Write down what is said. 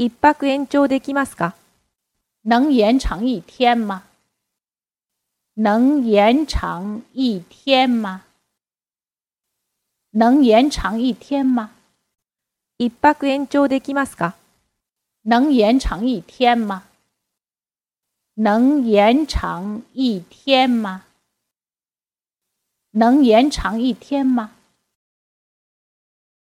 一百元周的金马斯卡，能延长一天吗？能延长一天吗？能延长一天吗？一百元周的金马斯卡，能延长一天吗？能延长一天吗？能延长一天吗？